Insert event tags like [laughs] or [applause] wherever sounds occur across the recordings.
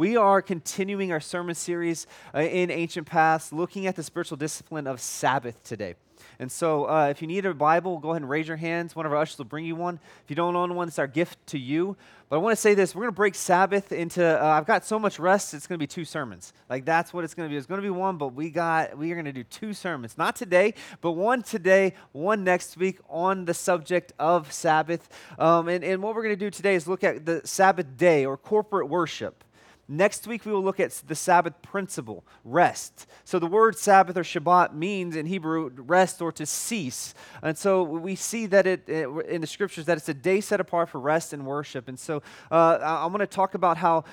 We are continuing our sermon series uh, in Ancient Paths, looking at the spiritual discipline of Sabbath today. And so, uh, if you need a Bible, go ahead and raise your hands. One of our ushers will bring you one. If you don't own one, it's our gift to you. But I want to say this we're going to break Sabbath into, uh, I've got so much rest, it's going to be two sermons. Like, that's what it's going to be. It's going to be one, but we got, we are going to do two sermons. Not today, but one today, one next week on the subject of Sabbath. Um, and, and what we're going to do today is look at the Sabbath day or corporate worship. Next week, we will look at the Sabbath principle, rest. So, the word Sabbath or Shabbat means in Hebrew rest or to cease. And so, we see that it, in the scriptures that it's a day set apart for rest and worship. And so, uh, I'm going to talk about how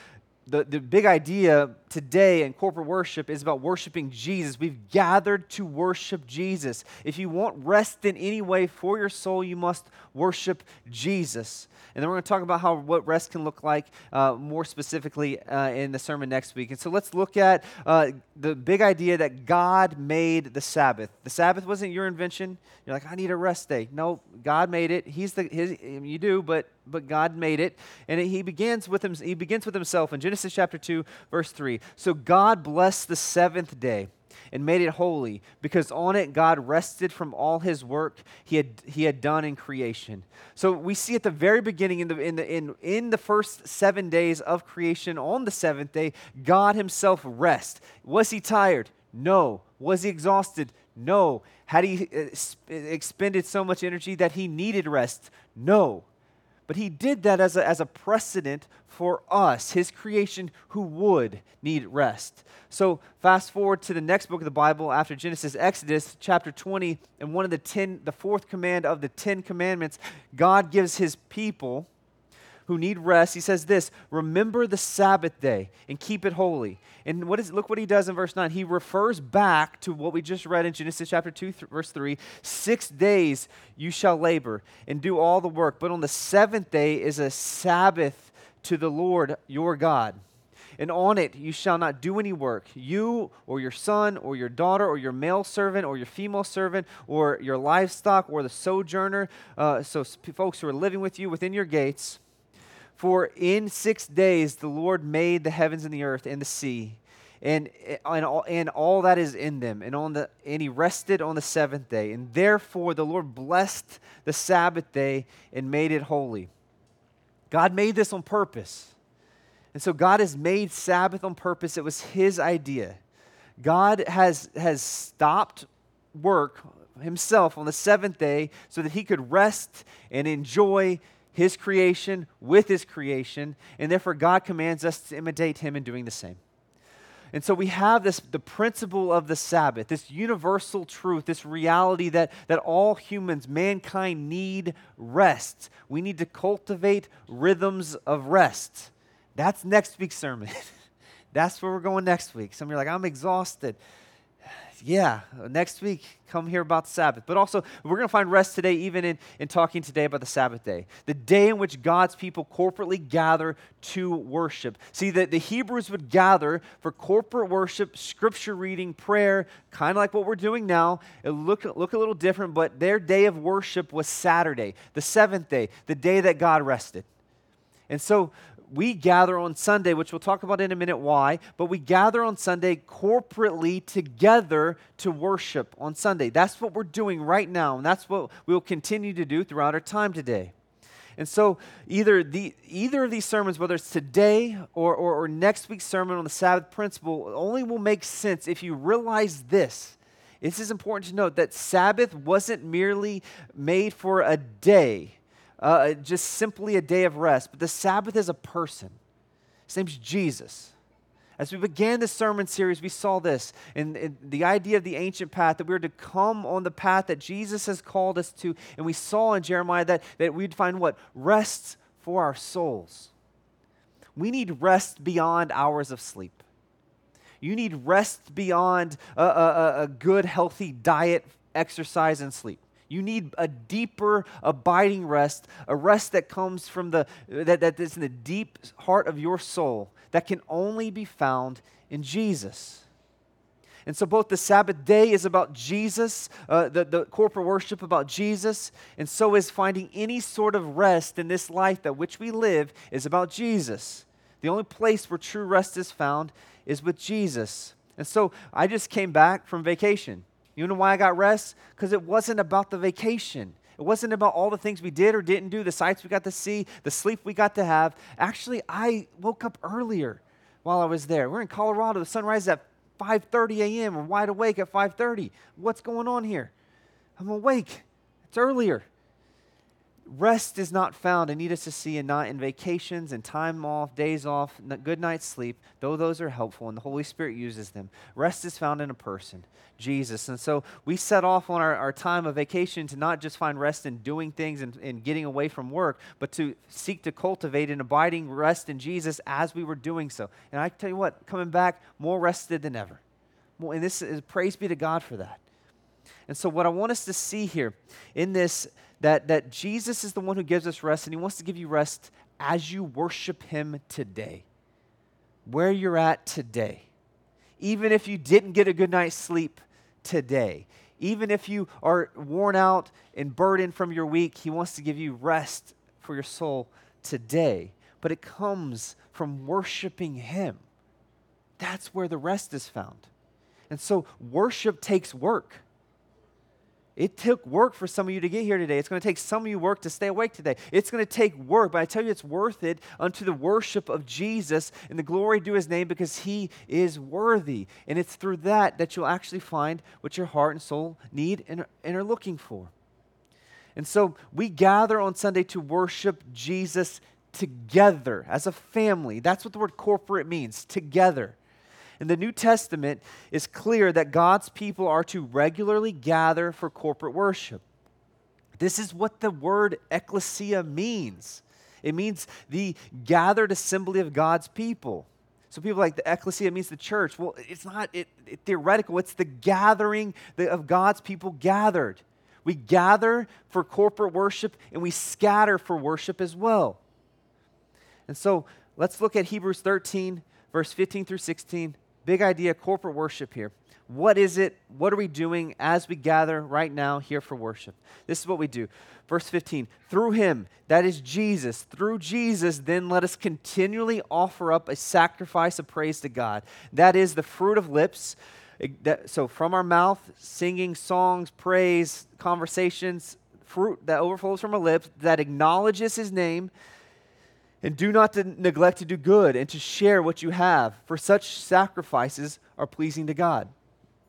the, the big idea today in corporate worship is about worshiping Jesus. We've gathered to worship Jesus. If you want rest in any way for your soul, you must worship Jesus. And then we're going to talk about how what rest can look like uh, more specifically uh, in the sermon next week. And so let's look at uh, the big idea that God made the Sabbath. The Sabbath wasn't your invention. You're like, I need a rest day. No, God made it. He's the his, you do, but but God made it, and he begins with him. He begins with himself in Genesis chapter two, verse three. So God blessed the seventh day and made it holy because on it God rested from all his work he had, he had done in creation. So we see at the very beginning, in the, in, the, in, in the first seven days of creation, on the seventh day, God himself rest. Was he tired? No. Was he exhausted? No. Had he uh, expended so much energy that he needed rest? No. But he did that as a, as a precedent for us, his creation, who would need rest. So, fast forward to the next book of the Bible after Genesis, Exodus chapter 20, and one of the ten, the fourth command of the Ten Commandments, God gives his people who need rest, he says this remember the Sabbath day and keep it holy. And what is, look what he does in verse 9. He refers back to what we just read in Genesis chapter 2, th- verse 3. Six days you shall labor and do all the work, but on the seventh day is a Sabbath to the Lord your God and on it you shall not do any work, you or your son or your daughter or your male servant or your female servant or your livestock or the sojourner, uh, so folks who are living with you within your gates. For in six days the Lord made the heavens and the earth and the sea, and, and, all, and all that is in them. And, on the, and he rested on the seventh day. And therefore the Lord blessed the Sabbath day and made it holy. God made this on purpose. And so God has made Sabbath on purpose. It was his idea. God has, has stopped work himself on the seventh day so that he could rest and enjoy his creation with his creation, and therefore God commands us to imitate him in doing the same. And so we have this the principle of the Sabbath, this universal truth, this reality that, that all humans, mankind, need rest. We need to cultivate rhythms of rest. That's next week's sermon. [laughs] That's where we're going next week. Some of you are like, I'm exhausted yeah, next week, come hear about the Sabbath. But also, we're going to find rest today, even in, in talking today about the Sabbath day, the day in which God's people corporately gather to worship. See, that the Hebrews would gather for corporate worship, scripture reading, prayer, kind of like what we're doing now. It look, look a little different, but their day of worship was Saturday, the seventh day, the day that God rested. And so we gather on Sunday, which we'll talk about in a minute why, but we gather on Sunday corporately together to worship on Sunday. That's what we're doing right now, and that's what we'll continue to do throughout our time today. And so, either, the, either of these sermons, whether it's today or, or, or next week's sermon on the Sabbath principle, only will make sense if you realize this. This is important to note that Sabbath wasn't merely made for a day uh, just simply a day of rest, but the Sabbath is a person. His name's Jesus. As we began this sermon series, we saw this in, the idea of the ancient path, that we are to come on the path that Jesus has called us to. And we saw in Jeremiah that, that we'd find what? Rest for our souls. We need rest beyond hours of sleep. You need rest beyond a, a, a good, healthy diet, exercise, and sleep. You need a deeper, abiding rest, a rest that comes from the, that, that is in the deep heart of your soul that can only be found in Jesus. And so, both the Sabbath day is about Jesus, uh, the, the corporate worship about Jesus, and so is finding any sort of rest in this life that which we live is about Jesus. The only place where true rest is found is with Jesus. And so I just came back from vacation. You know why I got rest? Because it wasn't about the vacation. It wasn't about all the things we did or didn't do, the sights we got to see, the sleep we got to have. Actually, I woke up earlier while I was there. We're in Colorado. The sun rises at 5:30 a.m. We're wide awake at 5:30. What's going on here? I'm awake. It's earlier. Rest is not found, and us to see, and not in vacations and time off, days off, good night's sleep, though those are helpful and the Holy Spirit uses them. Rest is found in a person, Jesus. And so we set off on our, our time of vacation to not just find rest in doing things and, and getting away from work, but to seek to cultivate an abiding rest in Jesus as we were doing so. And I tell you what, coming back more rested than ever. And this is praise be to God for that. And so, what I want us to see here in this that, that Jesus is the one who gives us rest, and He wants to give you rest as you worship Him today, where you're at today. Even if you didn't get a good night's sleep today, even if you are worn out and burdened from your week, He wants to give you rest for your soul today. But it comes from worshiping Him. That's where the rest is found. And so, worship takes work. It took work for some of you to get here today. It's going to take some of you work to stay awake today. It's going to take work, but I tell you, it's worth it unto the worship of Jesus and the glory due his name because he is worthy. And it's through that that you'll actually find what your heart and soul need and, and are looking for. And so we gather on Sunday to worship Jesus together as a family. That's what the word corporate means together. In the New Testament, it's clear that God's people are to regularly gather for corporate worship. This is what the word ecclesia means. It means the gathered assembly of God's people. So people like the ecclesia means the church. Well, it's not it, it, theoretical. It's the gathering of God's people gathered. We gather for corporate worship and we scatter for worship as well. And so let's look at Hebrews 13, verse 15 through 16. Big idea, corporate worship here. What is it? What are we doing as we gather right now here for worship? This is what we do. Verse 15 Through him, that is Jesus, through Jesus, then let us continually offer up a sacrifice of praise to God. That is the fruit of lips. Eh, so, from our mouth, singing songs, praise, conversations, fruit that overflows from our lips that acknowledges his name and do not to neglect to do good and to share what you have, for such sacrifices are pleasing to God.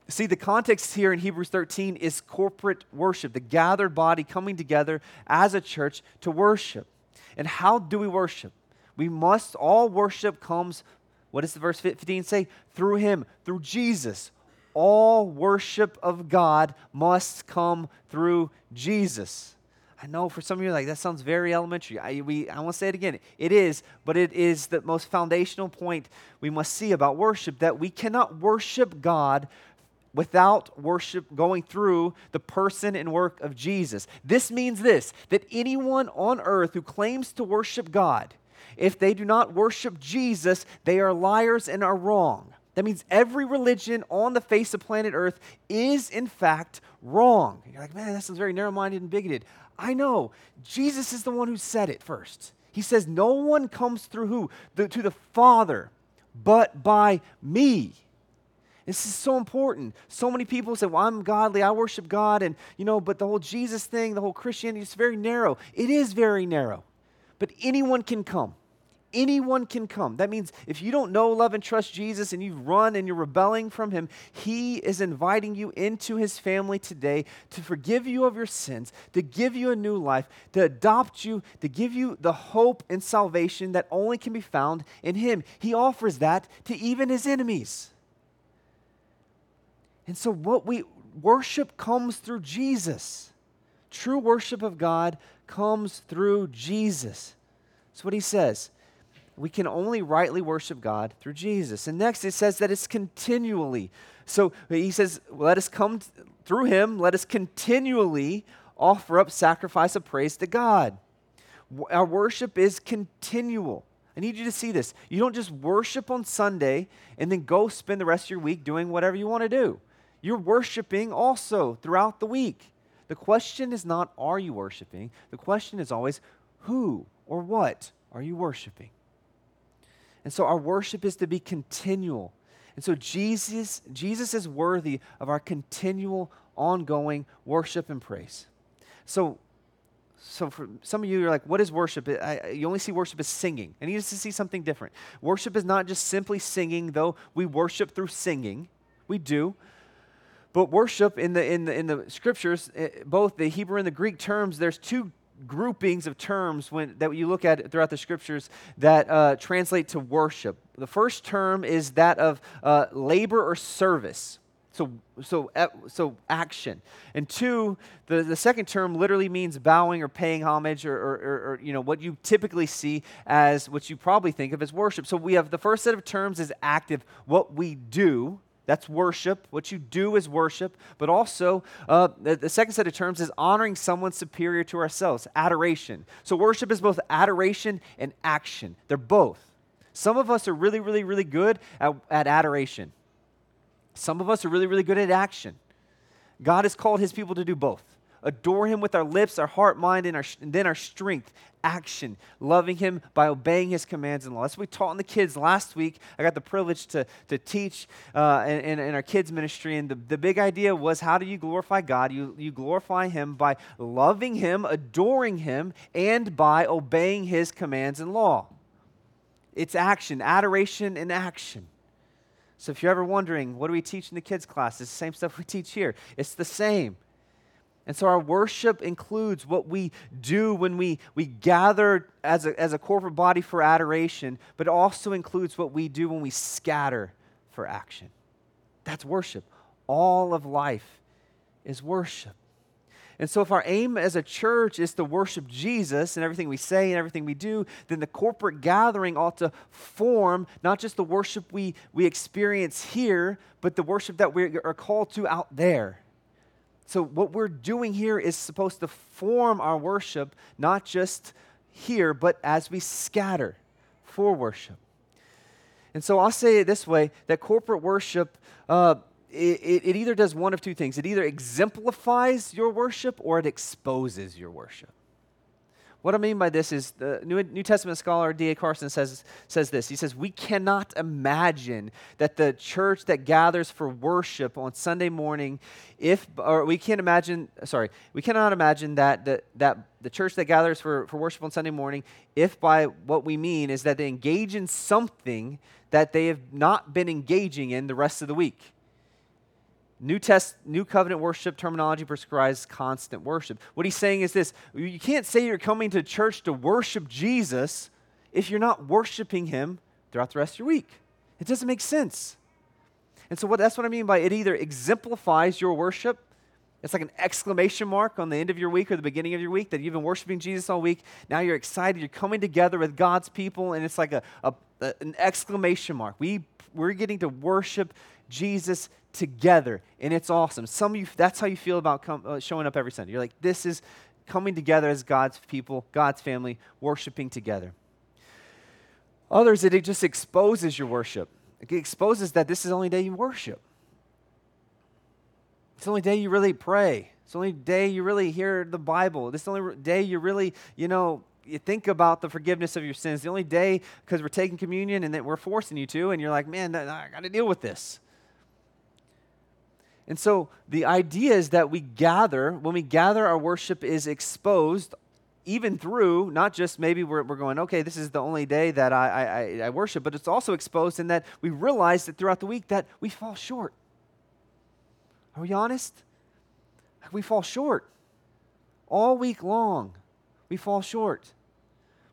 See, the context here in Hebrews 13 is corporate worship, the gathered body coming together as a church to worship. And how do we worship? We must, all worship comes, what does the verse 15 say? Through Him, through Jesus. All worship of God must come through Jesus. I know for some of you, like, that sounds very elementary. I, we, I want to say it again. It is, but it is the most foundational point we must see about worship that we cannot worship God without worship going through the person and work of Jesus. This means this that anyone on earth who claims to worship God, if they do not worship Jesus, they are liars and are wrong. That means every religion on the face of planet Earth is, in fact, wrong. You're like, man, that sounds very narrow minded and bigoted. I know. Jesus is the one who said it first. He says, No one comes through who? The, to the Father, but by me. This is so important. So many people say, Well, I'm godly, I worship God, and you know, but the whole Jesus thing, the whole Christianity is very narrow. It is very narrow. But anyone can come anyone can come. That means if you don't know, love, and trust Jesus and you've run and you're rebelling from Him, He is inviting you into His family today to forgive you of your sins, to give you a new life, to adopt you, to give you the hope and salvation that only can be found in Him. He offers that to even His enemies. And so, what we worship comes through Jesus. True worship of God comes through Jesus. That's what he says we can only rightly worship God through Jesus. And next it says that it's continually. So he says, let us come through him, let us continually offer up sacrifice of praise to God. Our worship is continual. I need you to see this. You don't just worship on Sunday and then go spend the rest of your week doing whatever you want to do. You're worshiping also throughout the week. The question is not, are you worshiping? The question is always, who or what are you worshiping? And so our worship is to be continual. And so Jesus, Jesus is worthy of our continual, ongoing worship and praise. So, so for some of you, you're like, what is worship? I, you only see worship as singing. I need us to see something different. Worship is not just simply singing, though we worship through singing. We do. But worship in the, in the, in the scriptures, eh, both the Hebrew and the Greek terms, there's two groupings of terms when, that you look at throughout the scriptures that uh, translate to worship. The first term is that of uh, labor or service. So, so, so action. And two, the, the second term literally means bowing or paying homage or, or, or, or, you know, what you typically see as what you probably think of as worship. So we have the first set of terms is active, what we do. That's worship. What you do is worship. But also, uh, the, the, second set of terms is honoring someone superior to ourselves, adoration. So, worship is both adoration and action. They're both. Some of us are really, really, really good at, at adoration, some of us are really, really good at action. God has called his people to do both adore him with our lips, our heart, mind, and, our, and then our strength, action, loving him by obeying his commands and law. That's what we taught in the kids last week. I got the privilege to, to teach uh, in, in, our kids' ministry, and the, the big idea was how do you glorify God? You, you glorify him by loving him, adoring him, and by obeying his commands and law. It's action, adoration, and action. So if you're ever wondering, what do we teach in the kids' class? It's the same stuff we teach here. It's the same. And so our worship includes what we do when we, we gather as a, as a corporate body for adoration, but also includes what we do when we scatter for action. That's worship. All of life is worship. And so, if our aim as a church is to worship Jesus in everything we say and everything we do, then the corporate gathering ought to form not just the worship we, we experience here, but the worship that we are called to out there. So, what we're doing here is supposed to form our worship, not just here, but as we scatter for worship. And so, I'll say it this way that corporate worship. Uh, it, it, either does one of two things. It either exemplifies your worship or it exposes your worship. What I mean by this is the New, New Testament scholar D.A. Carson says, says this. He says, We cannot imagine that the church that gathers for worship on Sunday morning, if, or we can't imagine, sorry, we cannot imagine that the, that the church that gathers for, for worship on Sunday morning, if by what we mean is that they engage in something that they have not been engaging in the rest of the week. New Test, New Covenant worship terminology prescribes constant worship. What he's saying is this: you can't say you're coming to church to worship Jesus if you're not worshiping Him throughout the rest of your week. It doesn't make sense. And so, what that's what I mean by it either exemplifies your worship. It's like an exclamation mark on the end of your week or the beginning of your week that you've been worshiping Jesus all week. Now you're excited. You're coming together with God's people, and it's like a, a, an exclamation mark. We we're getting to worship Jesus together, and it's awesome. Some of you, that's how you feel about uh, showing up every Sunday. You're like, this is coming together as God's people, God's family, worshiping together. Others, it just exposes your worship. It exposes that this is the only day you worship. It's the only day you really pray. It's the only day you really hear the Bible. This is the only day you really, you know, you think about the forgiveness of your sins. The only day, because we're taking communion and that we're forcing you to, and you're like, man, I got to deal with this. And so the idea is that we gather, when we gather, our worship is exposed even through not just maybe we're, we're going, okay, this is the only day that I, I, I worship, but it's also exposed in that we realize that throughout the week that we fall short. Are we honest? We fall short. All week long, we fall short.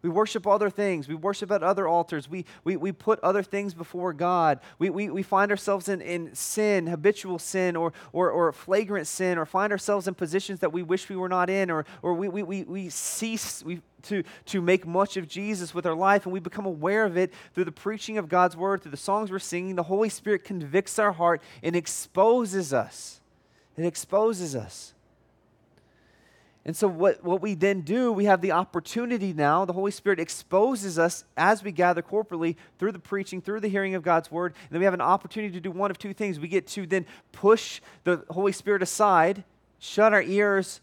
We worship other things. We worship at other altars. We, we, we put other things before God. We, we, we find ourselves in, in sin, habitual sin, or, or, or flagrant sin, or find ourselves in positions that we wish we were not in, or, or we, we, we, we cease we, to, to make much of Jesus with our life, and we become aware of it through the preaching of God's word, through the songs we're singing. The Holy Spirit convicts our heart and exposes us. It exposes us. And so, what, what we then do, we have the opportunity now. The Holy Spirit exposes us as we gather corporately through the preaching, through the hearing of God's word. And then we have an opportunity to do one of two things. We get to then push the Holy Spirit aside, shut our ears,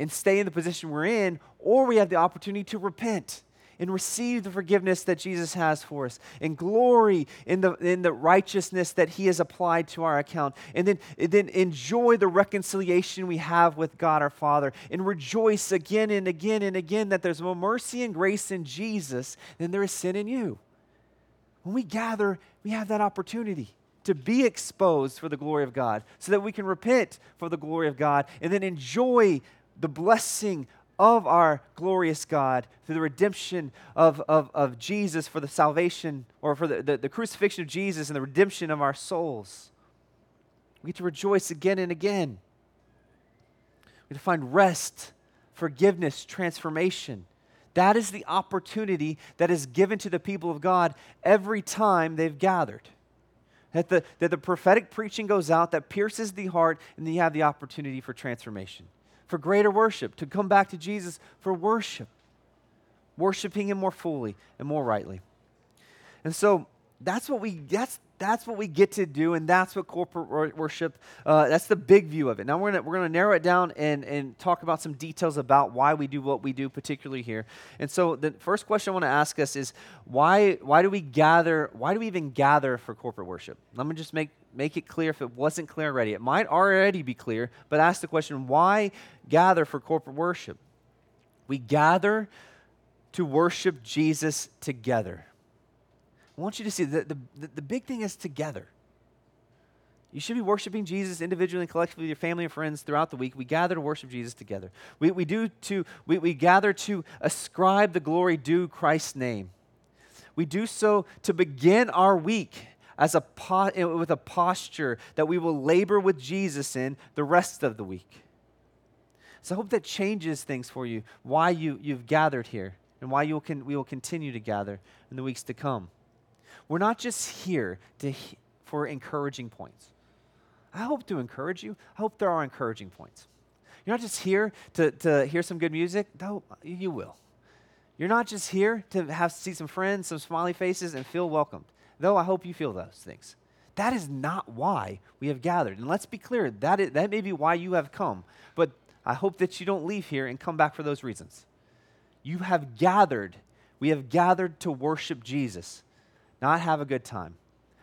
and stay in the position we're in, or we have the opportunity to repent and receive the forgiveness that Jesus has for us, and glory in the, in the righteousness that He has applied to our account, and then, and then enjoy the reconciliation we have with God our Father, and rejoice again and again and again that there's more mercy and grace in Jesus than there is sin in you. When we gather, we have that opportunity to be exposed for the glory of God so that we can repent for the glory of God and then enjoy the blessing of our glorious God through the redemption of, of, of Jesus for the salvation or for the, the, the crucifixion of Jesus and the redemption of our souls. We get to rejoice again and again. We get to find rest, forgiveness, transformation. That is the opportunity that is given to the people of God every time they've gathered. That the, that the prophetic preaching goes out, that pierces the heart, and you have the opportunity for transformation for greater worship, to come back to Jesus for worship, worshiping Him more fully and more rightly. And so that's what we that's that's what we get to do, and that's what corporate worship. Uh, that's the big view of it. Now we're gonna we're gonna narrow it down and and talk about some details about why we do what we do, particularly here. And so the first question I want to ask us is why why do we gather? Why do we even gather for corporate worship? Let me just make make it clear if it wasn't clear already. It might already be clear, but ask the question why gather for corporate worship? We gather to worship Jesus together. I want you to see that the, the, the big thing is together. You should be worshiping Jesus individually and collectively with your family and friends throughout the week. We gather to worship Jesus together. We, we do to we, we gather to ascribe the glory due Christ's name. We do so to begin our week as a po- eh, with a posture that we will labor with Jesus in the rest of the week. So I hope that changes things for you, why you, you've gathered here, and why you'll con- we will continue to gather in the weeks to come. We're not just here to, for encouraging points. I hope to encourage you. I hope there are encouraging points. You're not just here to, to hear some good music, though you will. You're not just here to have see some friends, some smiley faces, and feel welcomed though I hope you feel those things. That is not why we have gathered. And let's be clear, that, is, that may be why you have come. But I hope that you don't leave here and come back for those reasons. You have gathered. We have gathered to worship Jesus, not have a good time.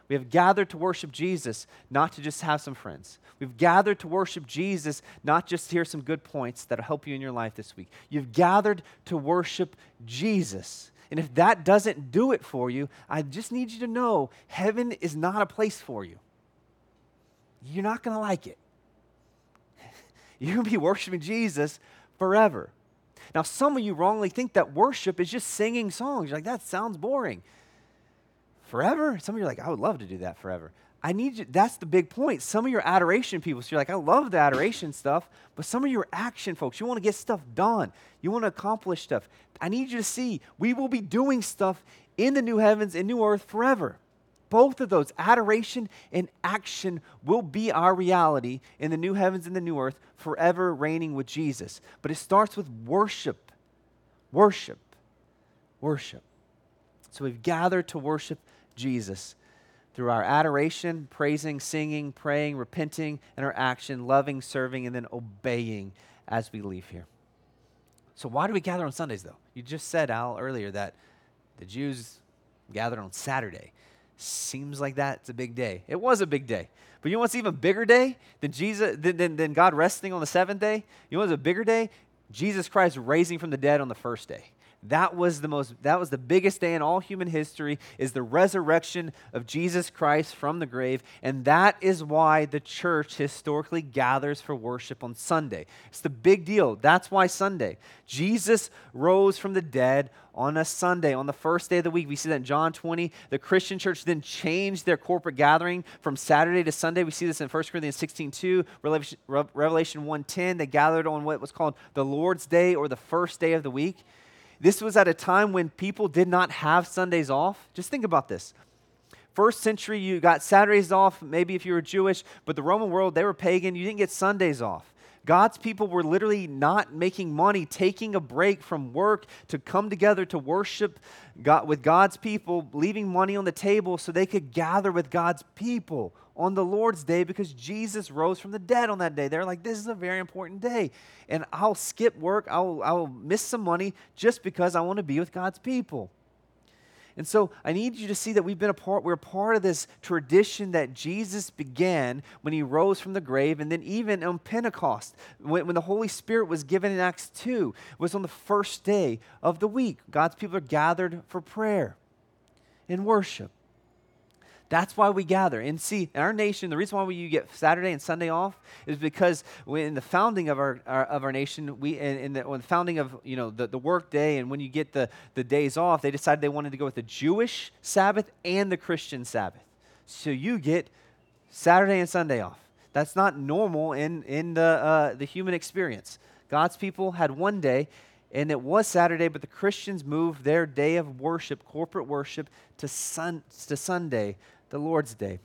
We have gathered to worship Jesus, not to just have some friends. We've gathered to worship Jesus, not just to hear some good points that'll help you in your life this week. You've gathered to worship Jesus. And if that doesn't do it for you, I just need you to know heaven is not a place for you. You're not going to like it. [laughs] You're going to be worshiping Jesus forever. Now, some of you wrongly think that worship is just singing songs. You're like, that sounds boring. Forever? Some of you are like, I would love to do that forever. I need you, that's the big point. Some of your adoration people, so you're like, I love the adoration stuff, but some of your action folks, you want to get stuff done. You want to accomplish stuff. I need you to see we will be doing stuff in the new heavens and new earth forever. Both of those, adoration and action, will be our reality in the new heavens and the new earth, forever reigning with Jesus. But it starts with worship. Worship. Worship. So we've gathered to worship Jesus through our adoration, praising, singing, praying, repenting, and our action, loving, serving, and then obeying as we leave here. So, why do we gather on Sundays, though? You just said, Al, earlier that the Jews gathered on Saturday. Seems like that's a big day. It was a big day. But you know what's even bigger day than Jesus than, than, than God resting on the seventh day? You know what's a bigger day? Jesus Christ raising from the dead on the first day. That was the most that was the biggest day in all human history is the resurrection of Jesus Christ from the grave and that is why the church historically gathers for worship on Sunday. It's the big deal. That's why Sunday. Jesus rose from the dead on a Sunday, on the first day of the week. We see that in John 20. The Christian church then changed their corporate gathering from Saturday to Sunday. We see this in 1 Corinthians 16 2, Revelation, Revelation 1.10. They gathered on what was called the Lord's Day or the first day of the week. This was at a time when people did not have Sundays off. Just think about this. First century, you got Saturdays off, maybe if you were Jewish, but the Roman world, they were pagan. You didn't get Sundays off. God's people were literally not making money, taking a break from work to come together to worship God, with God's people, leaving money on the table so they could gather with God's people on the Lord's day because Jesus rose from the dead on that day. They're like, this is a very important day. And I'll skip work, I'll, I'll miss some money just because I want to be with God's people. And so I need you to see that we've been a part, we're a part of this tradition that Jesus began when he rose from the grave, and then even on Pentecost, when, when the Holy Spirit was given in Acts 2, it was on the first day of the week. God's people are gathered for prayer and worship. That's why we gather. And see, in our nation, the reason why we, you get Saturday and Sunday off is because in the founding of our, our of our nation, we in, in the, the founding of you know the, the work day and when you get the, the days off, they decided they wanted to go with the Jewish Sabbath and the Christian Sabbath. So you get Saturday and Sunday off. That's not normal in, in the, uh, the human experience. God's people had one day, and it was Saturday, but the Christians moved their day of worship, corporate worship, to, sun, to Sunday the Lord's Day.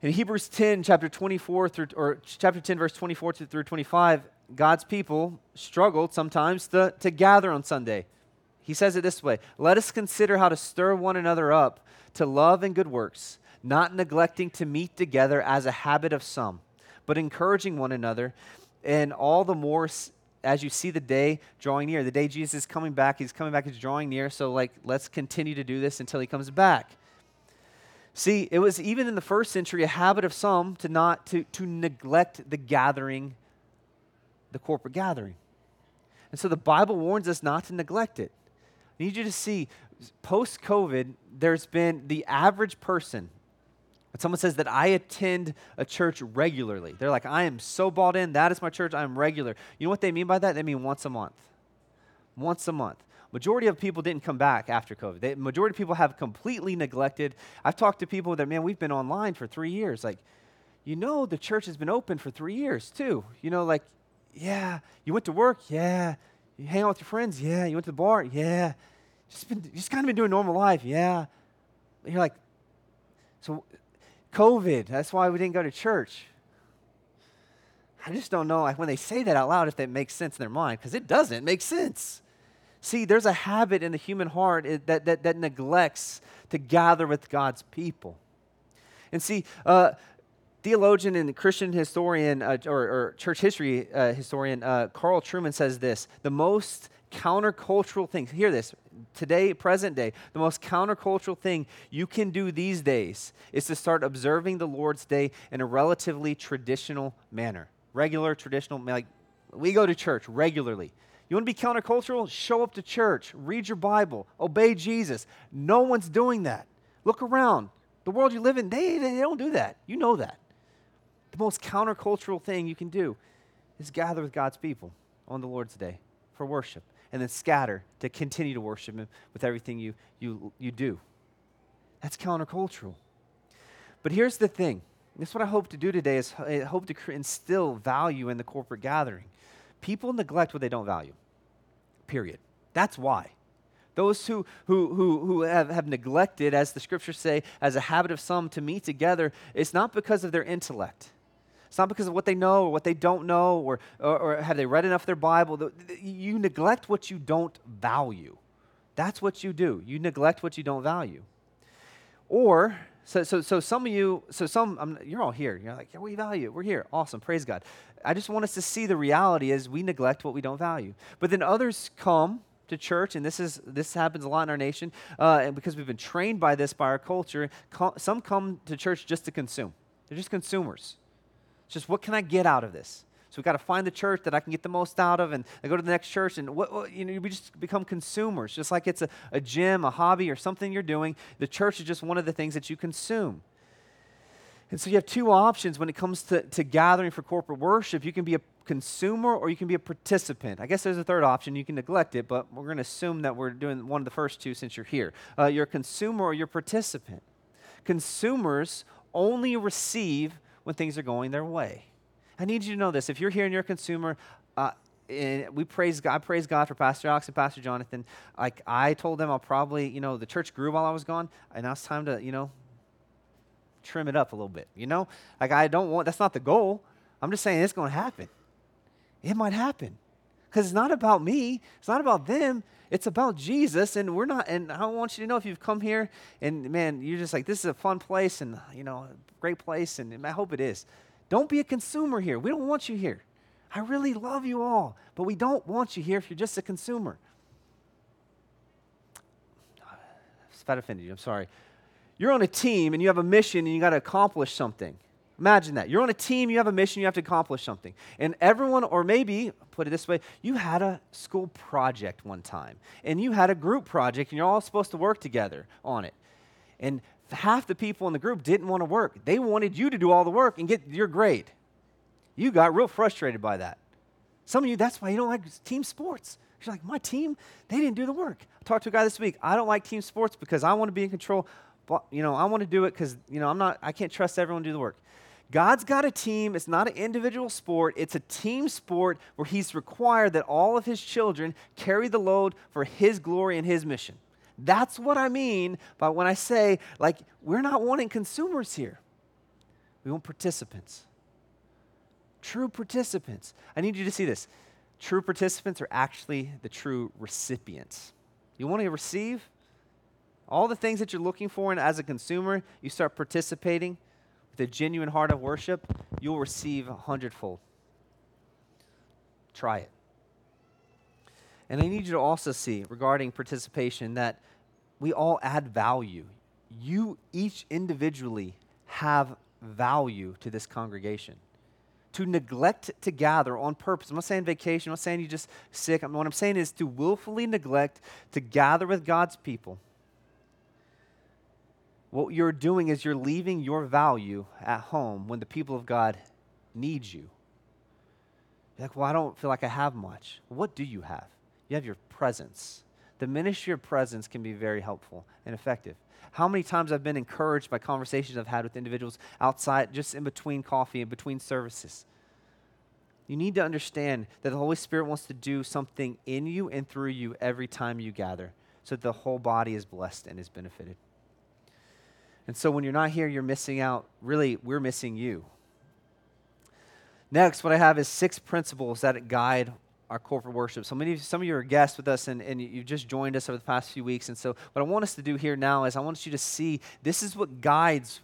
In Hebrews 10, chapter 24 through, or chapter 10, verse 24 through 25, God's people struggled sometimes to, to gather on Sunday. He says it this way Let us consider how to stir one another up to love and good works, not neglecting to meet together as a habit of some, but encouraging one another, and all the more as you see the day drawing near. The day Jesus is coming back, he's coming back, he's drawing near. So, like, let's continue to do this until he comes back. See, it was even in the first century a habit of some to not to, to neglect the gathering, the corporate gathering. And so the Bible warns us not to neglect it. I need you to see, post COVID, there's been the average person. When someone says that I attend a church regularly, they're like, I am so bought in, that is my church, I'm regular. You know what they mean by that? They mean once a month. Once a month. Majority of people didn't come back after COVID. Majority of people have completely neglected. I've talked to people that, man, we've been online for three years. Like, you know, the church has been open for three years too. You know, like, yeah, you went to work, yeah. You hang out with your friends, yeah. You went to the bar, yeah. Just been, just kind of been doing normal life, yeah. You're like, so COVID, that's why we didn't go to church. I just don't know, like when they say that out loud, if that makes sense in their mind, because it doesn't make sense. See, there's a habit in the human heart that, that, that neglects to gather with God's people. And see, uh, theologian and Christian historian uh, or, or, church history uh, historian uh, Carl Trueman says this the most countercultural thing, hear this, today, present day, the most countercultural thing you can do these days is to start observing the Lord's Day in a relatively traditional manner. Regular, traditional, like we go to church regularly. You want to be countercultural? Show up to church, read your Bible, obey Jesus. No one's doing that. Look around. The world you live in, they, they don't do that. You know that. The most countercultural thing you can do is gather with God's people on the Lord's day for worship and then scatter to continue to worship Him with everything you, you, you do. That's countercultural. But here's the thing. This is what I hope to do today is I hope to instill value in the corporate gathering. People neglect what they don't value, period. That's why. Those who, who, who, who have, have neglected, as the scriptures say, as a habit of some to meet together, it's not because of their intellect. It's not because of what they know or what they don't know or, or, or have they read enough of their Bible. You neglect what you don't value. That's what you do. You neglect what you don't value. Or so, so, so some of you, so some, you're all here. You're like, yeah, we value it. We're here. Awesome. Praise God. I just want us to see the reality is we neglect what we don't value. But then others come to church, and this is this happens a lot in our nation, uh, and because we've been trained by this by our culture. Co- some come to church just to consume. They're just consumers. It's just what can I get out of this? So we've got to find the church that I can get the most out of, and I go to the next church, and what, what, you know, we just become consumers, just like it's a, a gym, a hobby, or something you're doing. The church is just one of the things that you consume. And so you have two options when it comes to, to gathering for corporate worship. You can be a consumer or you can be a participant. I guess there's a third option. You can neglect it, but we're going to assume that we're doing one of the first two since you're here. Uh, you're a consumer or you're a participant. Consumers only receive when things are going their way. I need you to know this. If you're here and you're a consumer, uh, and we praise God, praise God for Pastor Alex and Pastor Jonathan. Like I told them, I'll probably, you know, the church grew while I was gone, and now it's time to, you know, trim it up a little bit. You know, like I don't want. That's not the goal. I'm just saying it's going to happen. it might happen. Because it's not about me, it's not about them, it's about Jesus. And we're not, and I want you to know if you've come here and man, you're just like, this is a fun place and, you know, great place, and I hope it is. Don't be a consumer here. We don't want you here. I really love you all, but we don't want you here if you're just a consumer. If that offended you, I'm sorry. You're on a team and you have a mission and you got to accomplish something. Imagine that. You're on a team, you have a mission, you have to accomplish something. And everyone, or maybe, put it this way, you had a school project one time, and you had a group project, and you're all supposed to work together on it. And half the people in the group didn't want to work. They wanted you to do all the work and get your grade. You got real frustrated by that. Some of you, that's why you don't like team sports. You're like, my team, they didn't do the work. I talked to a guy this week. I don't like team sports because I want to be in control. But, you know, I want to do it because, you know, I'm not, I can't trust everyone to do the work. God's got a team. It's not an individual sport, it's a team sport where He's required that all of His children carry the load for His glory and His mission. That's what I mean by when I say, like, we're not wanting consumers here, we want participants. True participants. I need you to see this. True participants are actually the true recipients. You want to receive all the things that you're looking for, and as a consumer, you start participating with a genuine heart of worship, you'll receive a hundredfold. Try it. And I need you to also see regarding participation that we all add value. You each individually have value to this congregation. To neglect to gather on purpose. I'm not saying vacation, I'm not saying you're just sick. what I'm saying is to willfully neglect to gather with God's people what you're doing is you're leaving your value at home when the people of God need you. You're like, well, I don't feel like I have much. what do you have? You have your presence. The ministry of presence can be very helpful and effective. How many times I've been encouraged by conversations I've had with individuals outside, just in between coffee and between services. You need to understand that the Holy Spirit wants to do something in you and through you every time you gather so that the whole body is blessed and is benefited. And so when you're not here, you're missing out. Really, we're missing you. Next, what I have is six principles that guide our corporate worship. So many, some of you are guests with us, and, and you've just joined us over the past few weeks. And so, what I want us to do here now is I want you to see this is what guides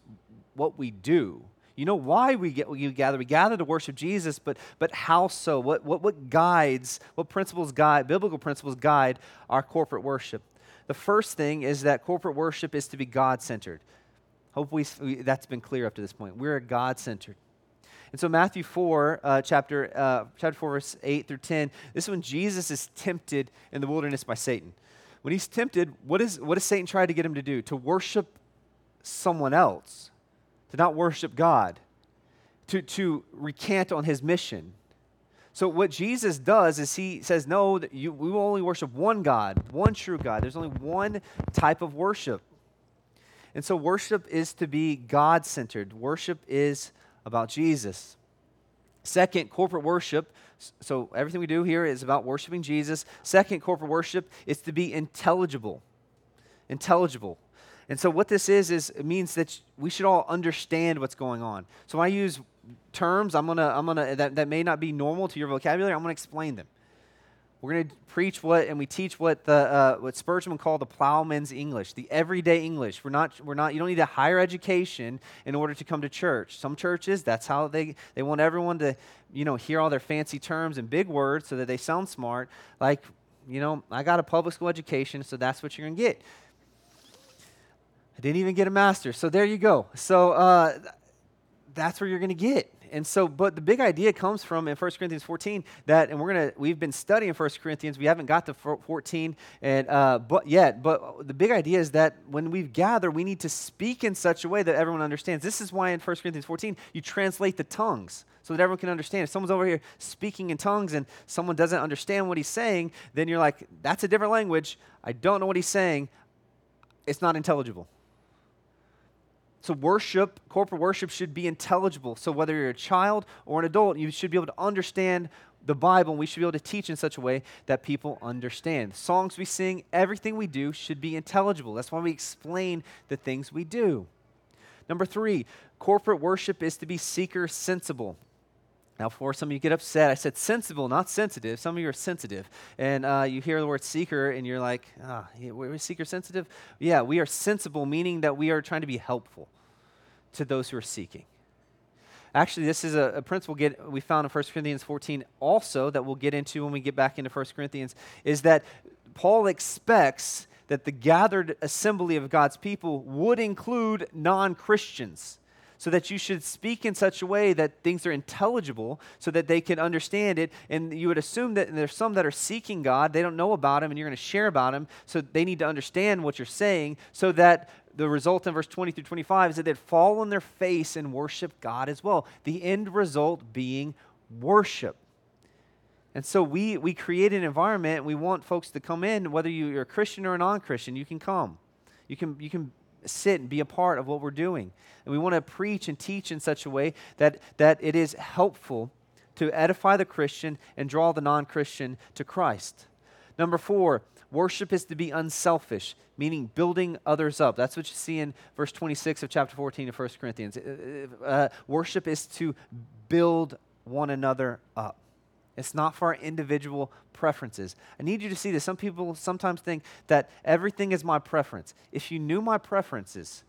what we do. You know why we get we gather? We gather to worship Jesus, but but how so? What what what guides? What principles guide? Biblical principles guide our corporate worship. The first thing is that corporate worship is to be God centered. Hope we, that's been clear up to this point. We're a God centered. And so, Matthew 4, uh, chapter, uh, chapter 4, verse 8 through 10, this is when Jesus is tempted in the wilderness by Satan. When he's tempted, what, is, what does Satan try to get him to do? To worship someone else, to not worship God, to, to recant on his mission. So, what Jesus does is he says, No, you, we will only worship one God, one true God. There's only one type of worship. And so worship is to be God centered, worship is about Jesus. Second, corporate worship. So everything we do here is about worshiping Jesus. Second, corporate worship is to be intelligible. Intelligible. And so what this is is it means that we should all understand what's going on. So when I use terms, I'm gonna I'm gonna that, that may not be normal to your vocabulary, I'm gonna explain them. We're going to preach what and we teach what the uh, what Spurgeon called the plowman's English, the everyday English. We're not we're not you don't need a higher education in order to come to church. Some churches that's how they they want everyone to you know hear all their fancy terms and big words so that they sound smart. Like you know I got a public school education, so that's what you're going to get. I didn't even get a master, so there you go. So uh, that's where you're going to get and so, but the big idea comes from in 1 Corinthians 14 that, and we're gonna, we've been studying 1 Corinthians. We haven't got to 14 and uh, but yet. But the big idea is that when we gather, we need to speak in such a way that everyone understands. This is why in 1 Corinthians 14 you translate the tongues so that everyone can understand. If someone's over here speaking in tongues and someone doesn't understand what he's saying, then you're like, that's a different language. I don't know what he's saying. It's not intelligible. So, worship, corporate worship should be intelligible. So, whether you're a child or an adult, you should be able to understand the Bible, and we should be able to teach in such a way that people understand. songs we sing, everything we do should be intelligible. That's why we explain the things we do. Number three, corporate worship is to be seeker sensible. Now, for some of you get upset, I said sensible, not sensitive. Some of you are sensitive. And uh, you hear the word seeker, and you're like, ah, we're seeker sensitive? Yeah, we are sensible, meaning that we are trying to be helpful to those who are seeking. Actually, this is a, a, principle get, we found in 1 Corinthians 14 also that we'll get into when we get back into 1 Corinthians, is that Paul expects that the gathered assembly of God's people would include non Christians so that you should speak in such a way that things are intelligible so that they can understand it. And you would assume that there's some that are seeking God, they don't know about Him, and you're going to share about Him, so they need to understand what you're saying so that the result in verse 20 through 25 is that they'd fall on their face and worship God as well. The end result being worship. And so we, we create an environment, we want folks to come in, whether you're a Christian or a non Christian, you can come. You can, you can sit and be a part of what we're doing. And we want to preach and teach in such a way that, that it is helpful to edify the Christian and draw the non Christian to Christ. Number four, worship is to be unselfish, meaning building others up. That's what you see in verse 26 of chapter 14 of 1 Corinthians. Uh, uh, worship is to build one another up. It's not for our individual preferences. I need you to see this. Some people sometimes think that everything is my preference. If you knew my preferences,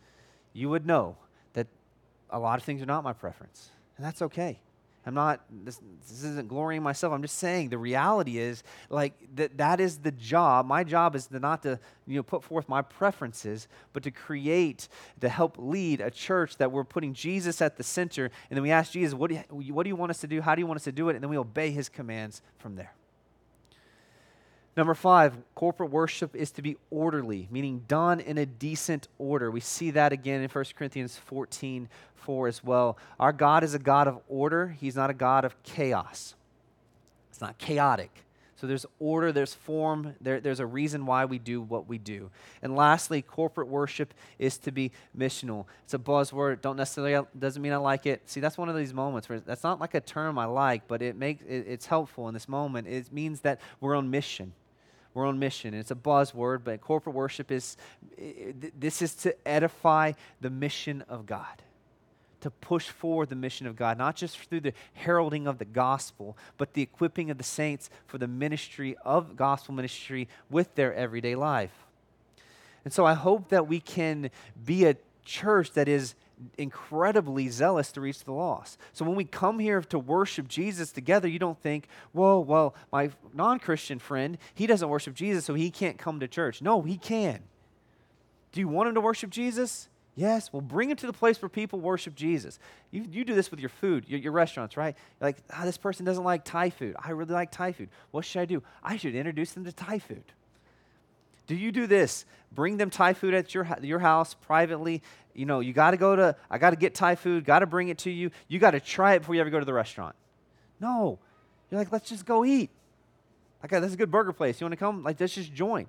you would know that a lot of things are not my preference. And that's okay. I'm not, this, this isn't glorying myself. I'm just saying the reality is like that that is the job. My job is to not to, you know, put forth my preferences, but to create, to help lead a church that we're putting Jesus at the center. And then we ask Jesus, what do you, what do you want us to do? How do you want us to do it? And then we obey his commands from there. Number five, corporate worship is to be orderly, meaning done in a decent order. We see that again in 1 Corinthians 14 4 as well. Our God is a God of order, He's not a God of chaos. It's not chaotic. So there's order, there's form, there, there's a reason why we do what we do. And lastly, corporate worship is to be missional. It's a buzzword. Don't necessarily doesn't mean I like it. See, that's one of these moments where that's not like a term I like, but it makes it, it's helpful in this moment. It means that we're on mission we're on mission. It's a buzzword, but corporate worship is this is to edify the mission of God, to push forward the mission of God, not just through the heralding of the gospel, but the equipping of the saints for the ministry of gospel ministry with their everyday life. And so I hope that we can be a church that is incredibly zealous to reach the lost. So when we come here to worship Jesus together, you don't think, whoa, well, my non Christian friend, he doesn't worship Jesus, so he can't come to church. No, he can. Do you want him to worship Jesus? Yes. Well, bring him to the place where people worship Jesus. You, you do this with your food, your, your restaurants, right? You're like, ah, this person doesn't like Thai food. I really like Thai food. What should I do? I should introduce them to Thai food. Do you do this? Bring them Thai food at your, your house privately. You know, you got to go to, I got to get Thai food, got to bring it to you. You got to try it before you ever go to the restaurant. No. You're like, let's just go eat. Like, uh, this is a good burger place. You want to come? Like, let's just join.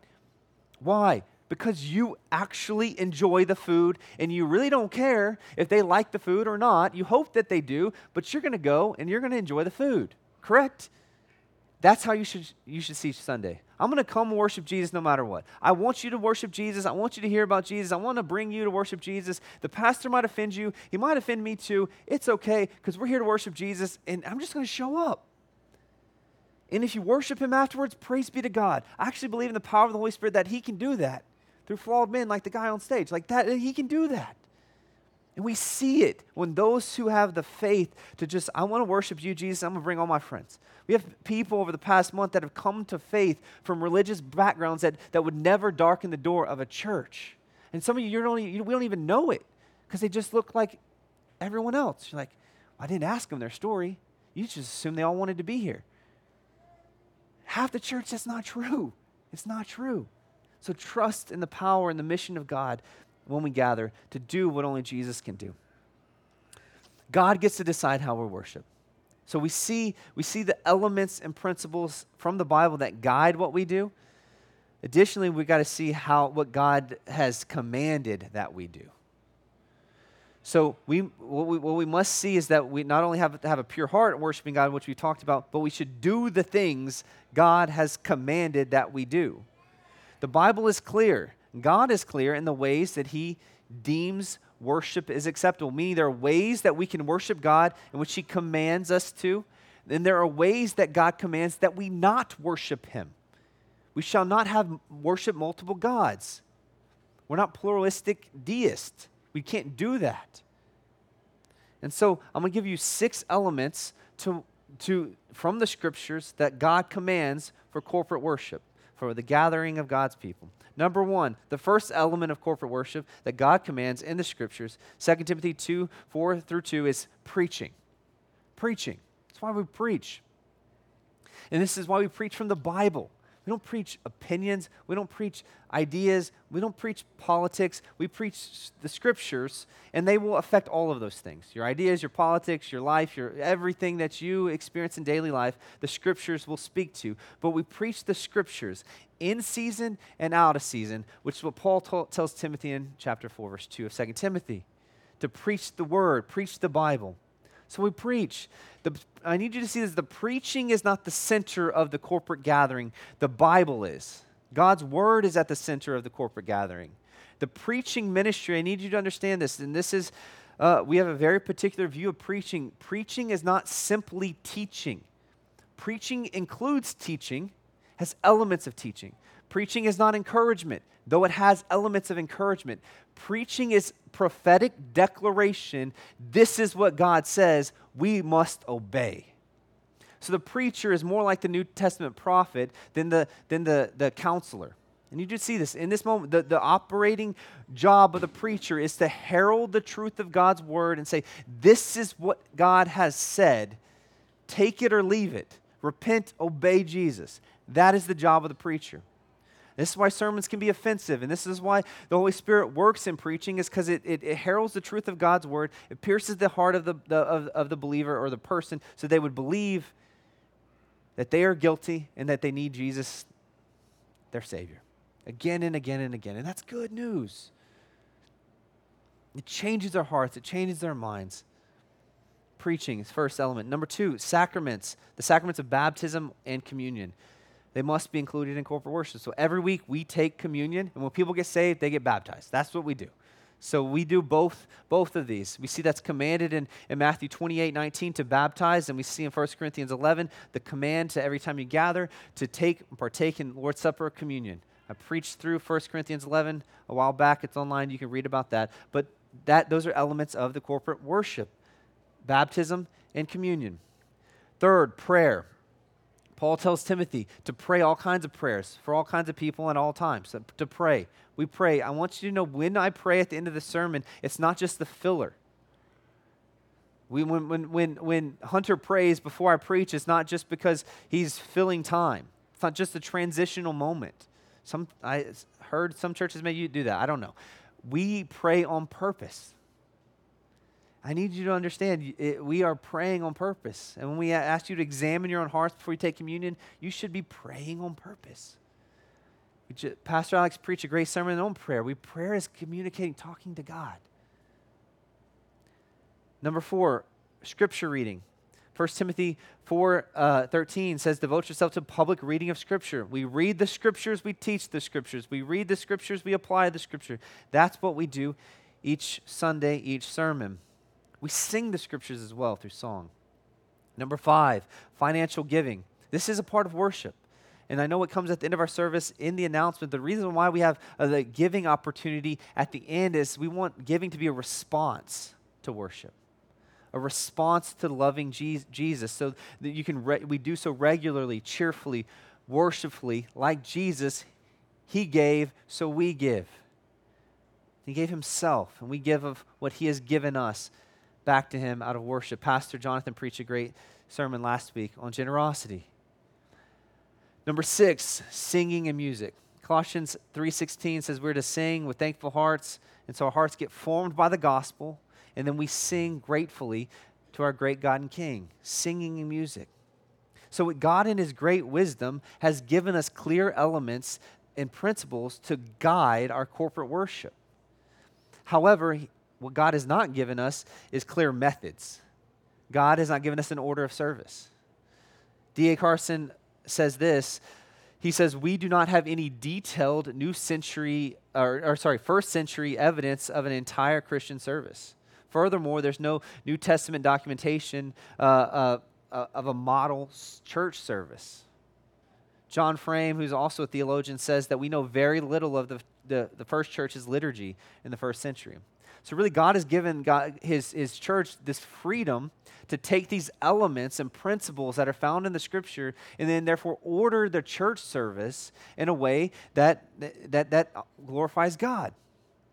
Why? Because you actually enjoy the food and you really don't care if they like the food or not. You hope that they do, but you're going to go and you're going to enjoy the food. Correct? That's how you should, you should see Sunday. I'm going to come worship Jesus no matter what. I want you to worship Jesus. I want you to hear about Jesus. I want to bring you to worship Jesus. The pastor might offend you. He might offend me too. It's okay because we're here to worship Jesus and I'm just going to show up. And if you worship him afterwards, praise be to God. I actually believe in the power of the Holy Spirit that he can do that through flawed men like the guy on stage. Like that, he can do that. And we see it when those who have the faith to just, I want to worship you, Jesus, I'm going to bring all my friends. We have people over the past month that have come to faith from religious backgrounds that, that would never darken the door of a church. And some of you, you don't, you, we don't even know it because they just look like everyone else. You're like, I didn't ask them their story. You just assume they all wanted to be here. Half the church, that's not true. It's not true. So trust in the power and the mission of God when we gather to do what only Jesus can do. God gets to decide how we worship. So we see, we see the elements and principles from the Bible that guide what we do. Additionally, we've got to see how what God has commanded that we do. So we what, we what we must see is that we not only have to have a pure heart worshiping God, which we talked about, but we should do the things God has commanded that we do. The Bible is clear. God is clear in the ways that He deems worship is acceptable, meaning there are ways that we can worship God in which He commands us to. And there are ways that God commands that we not worship Him. We shall not have worship multiple gods. We're not pluralistic deists. We can't do that. And so I'm going to give you six elements to, to, from the scriptures that God commands for corporate worship, for the gathering of God's people. Number one, the first element of corporate worship that God commands in the scriptures, 2 Timothy 2 4 through 2, is preaching. Preaching. That's why we preach. And this is why we preach from the Bible. We don't preach opinions. We don't preach ideas. We don't preach politics. We preach the scriptures, and they will affect all of those things your ideas, your politics, your life, your everything that you experience in daily life, the scriptures will speak to. But we preach the scriptures in season and out of season, which is what Paul t- tells Timothy in chapter 4, verse 2 of 2 Timothy to preach the word, preach the Bible. So we preach. The, I need you to see this the preaching is not the center of the corporate gathering, the Bible is. God's word is at the center of the corporate gathering. The preaching ministry, I need you to understand this, and this is, uh, we have a very particular view of preaching. Preaching is not simply teaching, preaching includes teaching, has elements of teaching. Preaching is not encouragement, though it has elements of encouragement. Preaching is prophetic declaration. This is what God says. We must obey. So the preacher is more like the New Testament prophet than the, than the, the counselor. And you just see this in this moment. The, the operating job of the preacher is to herald the truth of God's word and say, This is what God has said. Take it or leave it. Repent, obey Jesus. That is the job of the preacher. This is why sermons can be offensive, and this is why the Holy Spirit works in preaching, is because it, it, it, heralds the truth of God's word. It pierces the heart of the, the of, of the believer or the person so they would believe that they are guilty and that they need Jesus, their Savior, again and again and again. And that's good news. It changes their hearts, it changes their minds. Preaching is first element. Number two, sacraments, the sacraments of baptism and communion they must be included in corporate worship. So every week we take communion, and when people get saved, they get baptized. That's what we do. So we do both, both of these. We see that's commanded in, in Matthew 28 19 to baptize, and we see in 1 Corinthians 11 the command to every time you gather to take partake in Lord's Supper or communion. I preached through 1 Corinthians 11 a while back. It's online. You can read about that. But that, those are elements of the corporate worship baptism and communion. Third, prayer. Paul tells Timothy to pray all kinds of prayers for all kinds of people at all times. To pray. We pray. I want you to know when I pray at the end of the sermon, it's not just the filler. We, when, when, when, when Hunter prays before I preach, it's not just because he's filling time. It's not just a transitional moment. Some, I heard some churches may you do that. I don't know. We pray on purpose. I need you to understand it, we are praying on purpose. And when we ask you to examine your own hearts before you take communion, you should be praying on purpose. Just, Pastor Alex preached a great sermon on prayer. We prayer is communicating, talking to God. Number four, scripture reading. 1 Timothy 4 uh, 13 says, Devote yourself to public reading of Scripture. We read the Scriptures, we teach the Scriptures. We read the Scriptures, we apply the Scripture. That's what we do each Sunday, each sermon. We sing the scriptures as well through song. Number five, financial giving. This is a part of worship. And I know it comes at the end of our service in the announcement. The reason why we have uh, the giving opportunity at the end is we want giving to be a response to worship, a response to loving Jesus, so that you can re- we do so regularly, cheerfully, worshipfully, like Jesus. He gave, so we give. He gave Himself, and we give of what He has given us back to him out of worship. Pastor Jonathan preached a great sermon last week on generosity. Number 6, singing and music. Colossians 3:16 says we're to sing with thankful hearts, and so our hearts get formed by the gospel, and then we sing gratefully to our great God and King, singing and music. So God in his great wisdom has given us clear elements and principles to guide our corporate worship. However, what God has not given us is clear methods. God has not given us an order of service. D.A. Carson says this he says, We do not have any detailed new century, or, or sorry, first century evidence of an entire Christian service. Furthermore, there's no New Testament documentation uh, uh, uh, of a model church service. John Frame, who's also a theologian, says that we know very little of the, the, the first church's liturgy in the first century. So, really, God has given God, his, his church this freedom to take these elements and principles that are found in the scripture and then, therefore, order the church service in a way that, that, that glorifies God.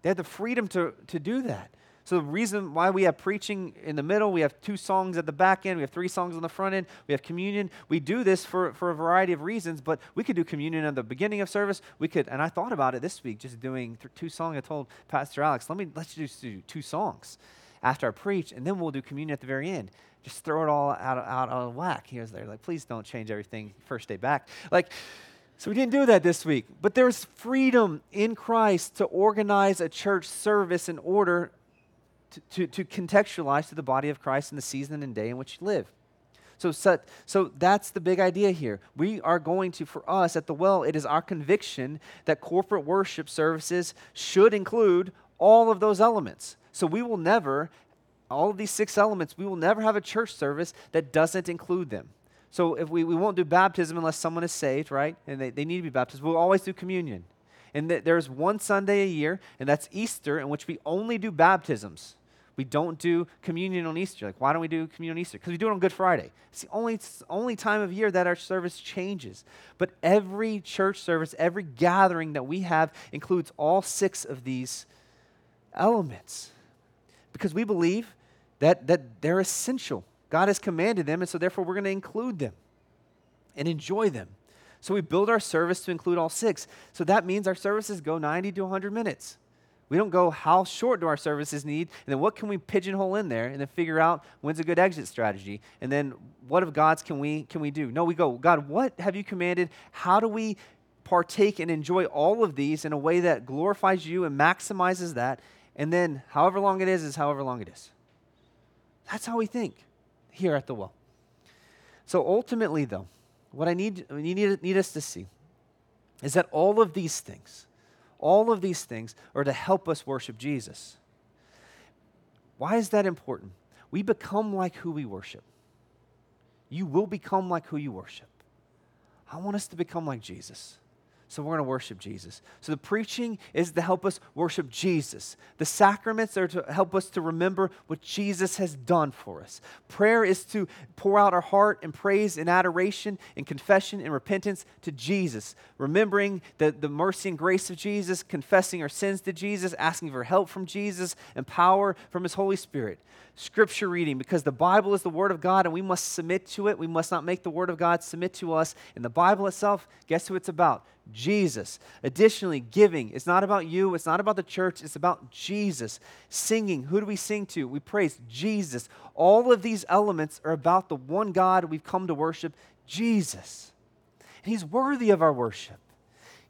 They have the freedom to, to do that. So the reason why we have preaching in the middle, we have two songs at the back end, we have three songs on the front end, we have communion. We do this for, for a variety of reasons, but we could do communion at the beginning of service. We could, and I thought about it this week, just doing th- two songs. I told Pastor Alex, let me let's just do two songs after I preach, and then we'll do communion at the very end. Just throw it all out, out, out of whack. He was there, like, please don't change everything first day back. Like, so we didn't do that this week. But there's freedom in Christ to organize a church service in order to, to, contextualize to the body of Christ in the season and day in which you live. So, so, that's the big idea here. We are going to, for us at the well, it is our conviction that corporate worship services should include all of those elements. So we will never, all of these six elements, we will never have a church service that doesn't include them. So if we, we won't do baptism unless someone is saved, right? And they, they need to be baptized. We'll always do communion. And th- there's one Sunday a year, and that's Easter, in which we only do baptisms. We don't do communion on Easter. Like, why don't we do communion on Easter? Because we do it on Good Friday. It's the only, only time of year that our service changes. But every church service, every gathering that we have includes all six of these elements. Because we believe that, that they're essential. God has commanded them, and so therefore we're going to include them and enjoy them. So we build our service to include all six. So that means our services go 90 to 100 minutes. We don't go, how short do our services need? And then what can we pigeonhole in there and then figure out when's a good exit strategy? And then what of God's can we can we do? No, we go, God, what have you commanded? How do we partake and enjoy all of these in a way that glorifies you and maximizes that? And then however long it is, is however long it is. That's how we think here at the well. So ultimately, though, what I need, you need, need us to see is that all of these things, all of these things are to help us worship Jesus. Why is that important? We become like who we worship. You will become like who you worship. I want us to become like Jesus. So we're going to worship Jesus. So the preaching is to help us worship Jesus. The sacraments are to help us to remember what Jesus has done for us. Prayer is to pour out our heart in praise and adoration and confession and repentance to Jesus, remembering the, the mercy and grace of Jesus, confessing our sins to Jesus, asking for help from Jesus and power from his Holy Spirit scripture reading because the Bible is the Word of God and we must submit to it. We must not make the Word of God submit to us. In the Bible itself, guess who it's about? Jesus. Additionally, giving. It's not about you, it's not about the church, it's about Jesus. Singing. Who do we sing to? We praise Jesus. All of these elements are about the one God we've come to worship, Jesus. And He's worthy of our worship.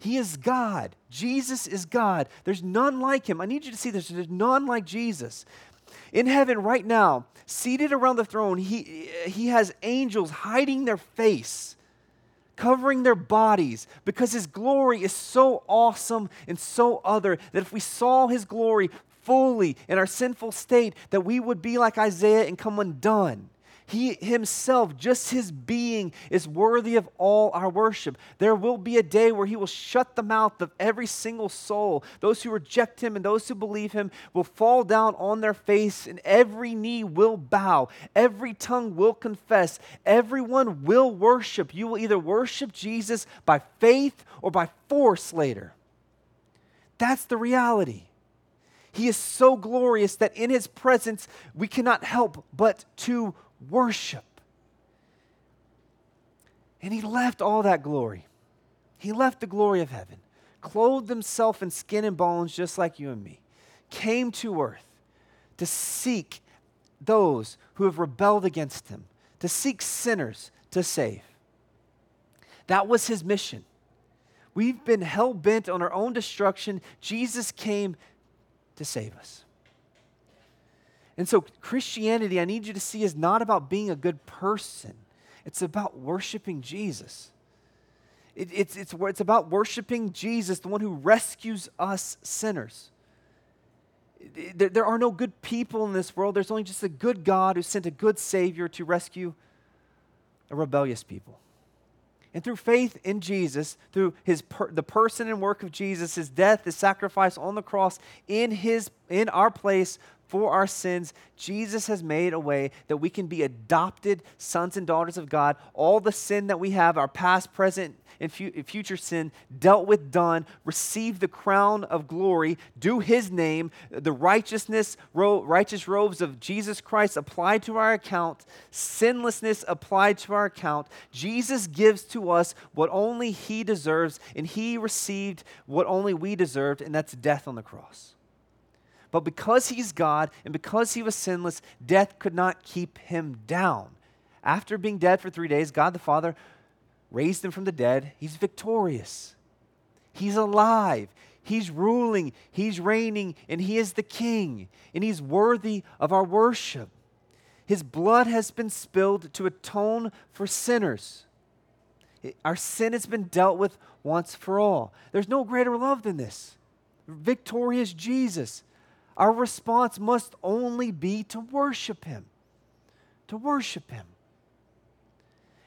He is God. Jesus is God. There's none like him. I need you to see this. There's none like Jesus. In heaven right now, seated around the throne, he, he has angels hiding their face, covering their bodies, because his glory is so awesome and so other that if we saw his glory fully in our sinful state, that we would be like Isaiah and come undone. He himself, just his being, is worthy of all our worship. There will be a day where he will shut the mouth of every single soul. Those who reject him and those who believe him will fall down on their face, and every knee will bow, every tongue will confess, everyone will worship. You will either worship Jesus by faith or by force later. That's the reality. He is so glorious that in his presence we cannot help but to worship. And he left all that glory. He left the glory of heaven, clothed himself in skin and bones just like you and me, came to earth to seek those who have rebelled against him, to seek sinners to save. That was his mission. We've been hell bent on our own destruction. Jesus came to save us. And so, Christianity, I need you to see, is not about being a good person, it's about worshiping Jesus. It, it's, it's, it's about worshiping Jesus, the one who rescues us sinners. There, there are no good people in this world. There's only just a good God who sent a good Savior to rescue a rebellious people. And through faith in Jesus, through his per, the person and work of Jesus, his death, his sacrifice on the cross in his in our place for our sins, Jesus has made a way that we can be adopted sons and daughters of God. All the sin that we have, our past, present, and fu- future sin, dealt with, done, receive the crown of glory, do his name, the righteousness, ro- righteous robes of Jesus Christ applied to our account, sinlessness applied to our account. Jesus gives to us what only he deserves, and he received what only we deserved, and that's death on the cross. But because he's God and because he was sinless, death could not keep him down. After being dead for three days, God the Father raised him from the dead. He's victorious, he's alive. He's ruling, he's reigning, and he is the king, and he's worthy of our worship. His blood has been spilled to atone for sinners. Our sin has been dealt with once for all. There's no greater love than this. Victorious Jesus our response must only be to worship Him. To worship Him.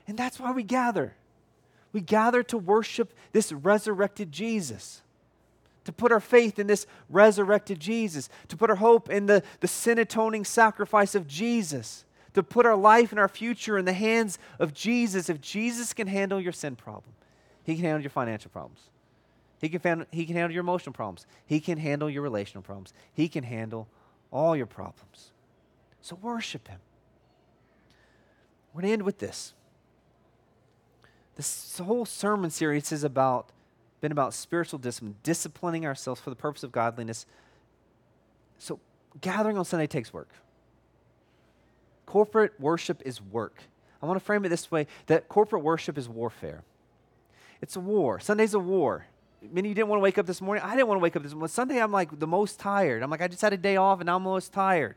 And that's why we gather. We gather to worship this resurrected Jesus, to put our faith in this resurrected Jesus, to put our hope in the, the sin atoning sacrifice of Jesus, to put our life and our future in the hands of Jesus. If Jesus can handle your sin problem, He can handle your financial problems. He can, he can handle your emotional problems. He can handle your relational problems. He can handle all your problems. So worship Him. We're going to end with this. This whole sermon series is about been about spiritual discipline, disciplining ourselves for the purpose of godliness. So gathering on Sunday takes work. Corporate worship is work. I want to frame it this way that corporate worship is warfare. It's a war. Sunday's a war many of you didn't want to wake up this morning. I didn't want to wake up this morning. Sunday, I'm like the most tired. I'm like, I just had a day off and I'm most tired.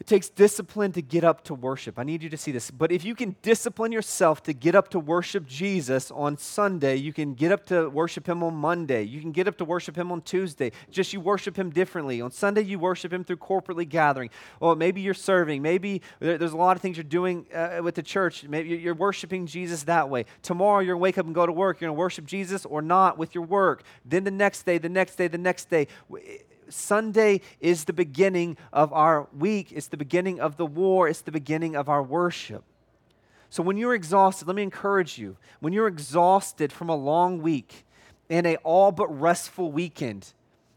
It takes discipline to get up to worship. I need you to see this. But if you can discipline yourself to get up to worship Jesus on Sunday, you can get up to worship Him on Monday. You can get up to worship Him on Tuesday. Just you worship Him differently. On Sunday, you worship Him through corporately gathering. Or maybe you're serving. Maybe there's a lot of things you're doing uh, with the church. Maybe you're worshiping Jesus that way. Tomorrow, you're going to wake up and go to work. You're going to worship Jesus or not with your work. Then the next day, the next day, the next day Sunday is the beginning of our week, it's the beginning of the war, it's the beginning of our worship. So when you're exhausted, let me encourage you. When you're exhausted from a long week and a all but restful weekend,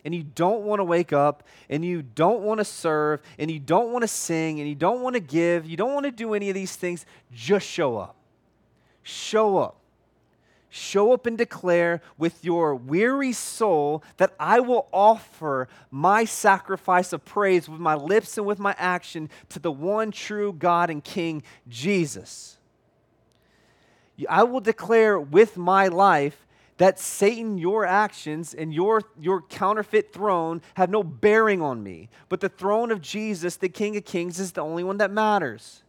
and you don't want to wake up, and you don't want to serve, and you don't want to sing, and you don't want to give, you don't want to do any of these things, just show up. Show up show up and declare with your weary soul that I will offer my sacrifice of praise with my lips and with my action to the one true God and King, Jesus. I will declare with my life that Satan, your actions and your, your counterfeit throne have no bearing on me, but the throne of Jesus, the King of Kings, is the only one that matters.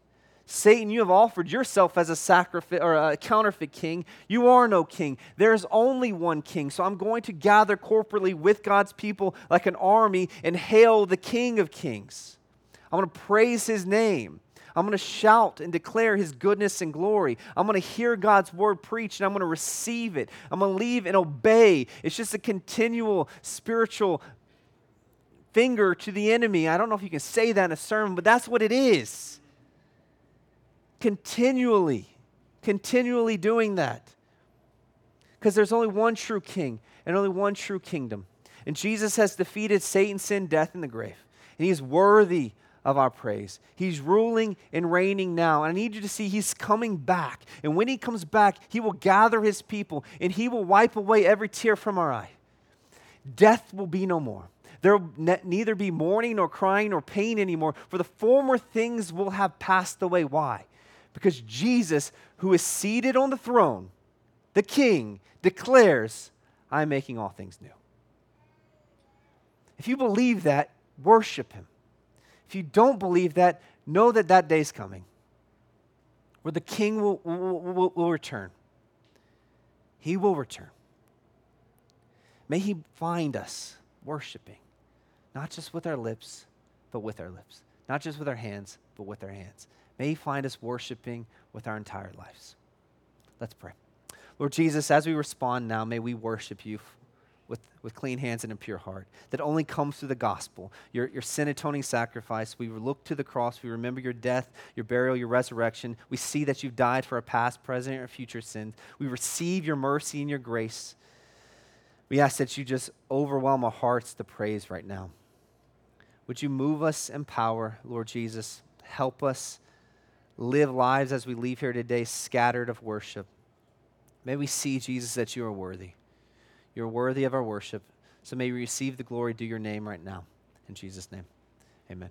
Satan, you have offered yourself as a sacrifice or a counterfeit king. You are no king. There is only one king. So I'm going to gather corporately with God's people like an army and hail the King of Kings. I'm going to praise his name. I'm going to shout and declare his goodness and glory. I'm going to hear God's word preached and I'm going to receive it. I'm going to leave and obey. It's just a continual spiritual finger to the enemy. I don't know if you can say that in a sermon, but that's what it is continually, continually doing that. Because there's only one true king and only one true kingdom. And Jesus has defeated Satan, sin, death, and the grave. And he is worthy of our praise. He's ruling and reigning now. And I need you to see he's coming back. And when he comes back, he will gather his people and he will wipe away every tear from our eye. Death will be no more. There will ne- neither be mourning nor crying nor pain anymore, for the former things will have passed away. Why? Because Jesus, who is seated on the throne, the king, declares, I'm making all things new. If you believe that, worship him. If you don't believe that, know that that day is coming where the king will, will, will, will return. He will return. May He find us worshiping, not just with our lips, but with our lips, not just with our hands, but with our hands. May He find us worshiping with our entire lives. Let's pray. Lord Jesus, as we respond now, may we worship you with, with clean hands and a pure heart that only comes through the gospel, your, your sin atoning sacrifice. We look to the cross. We remember your death, your burial, your resurrection. We see that you've died for our past, present, and future sins. We receive your mercy and your grace. We ask that you just overwhelm our hearts to praise right now. Would you move us in power, Lord Jesus? Help us live lives as we leave here today scattered of worship. May we see, Jesus, that you are worthy. You're worthy of our worship. So may we receive the glory due your name right now. In Jesus' name, amen.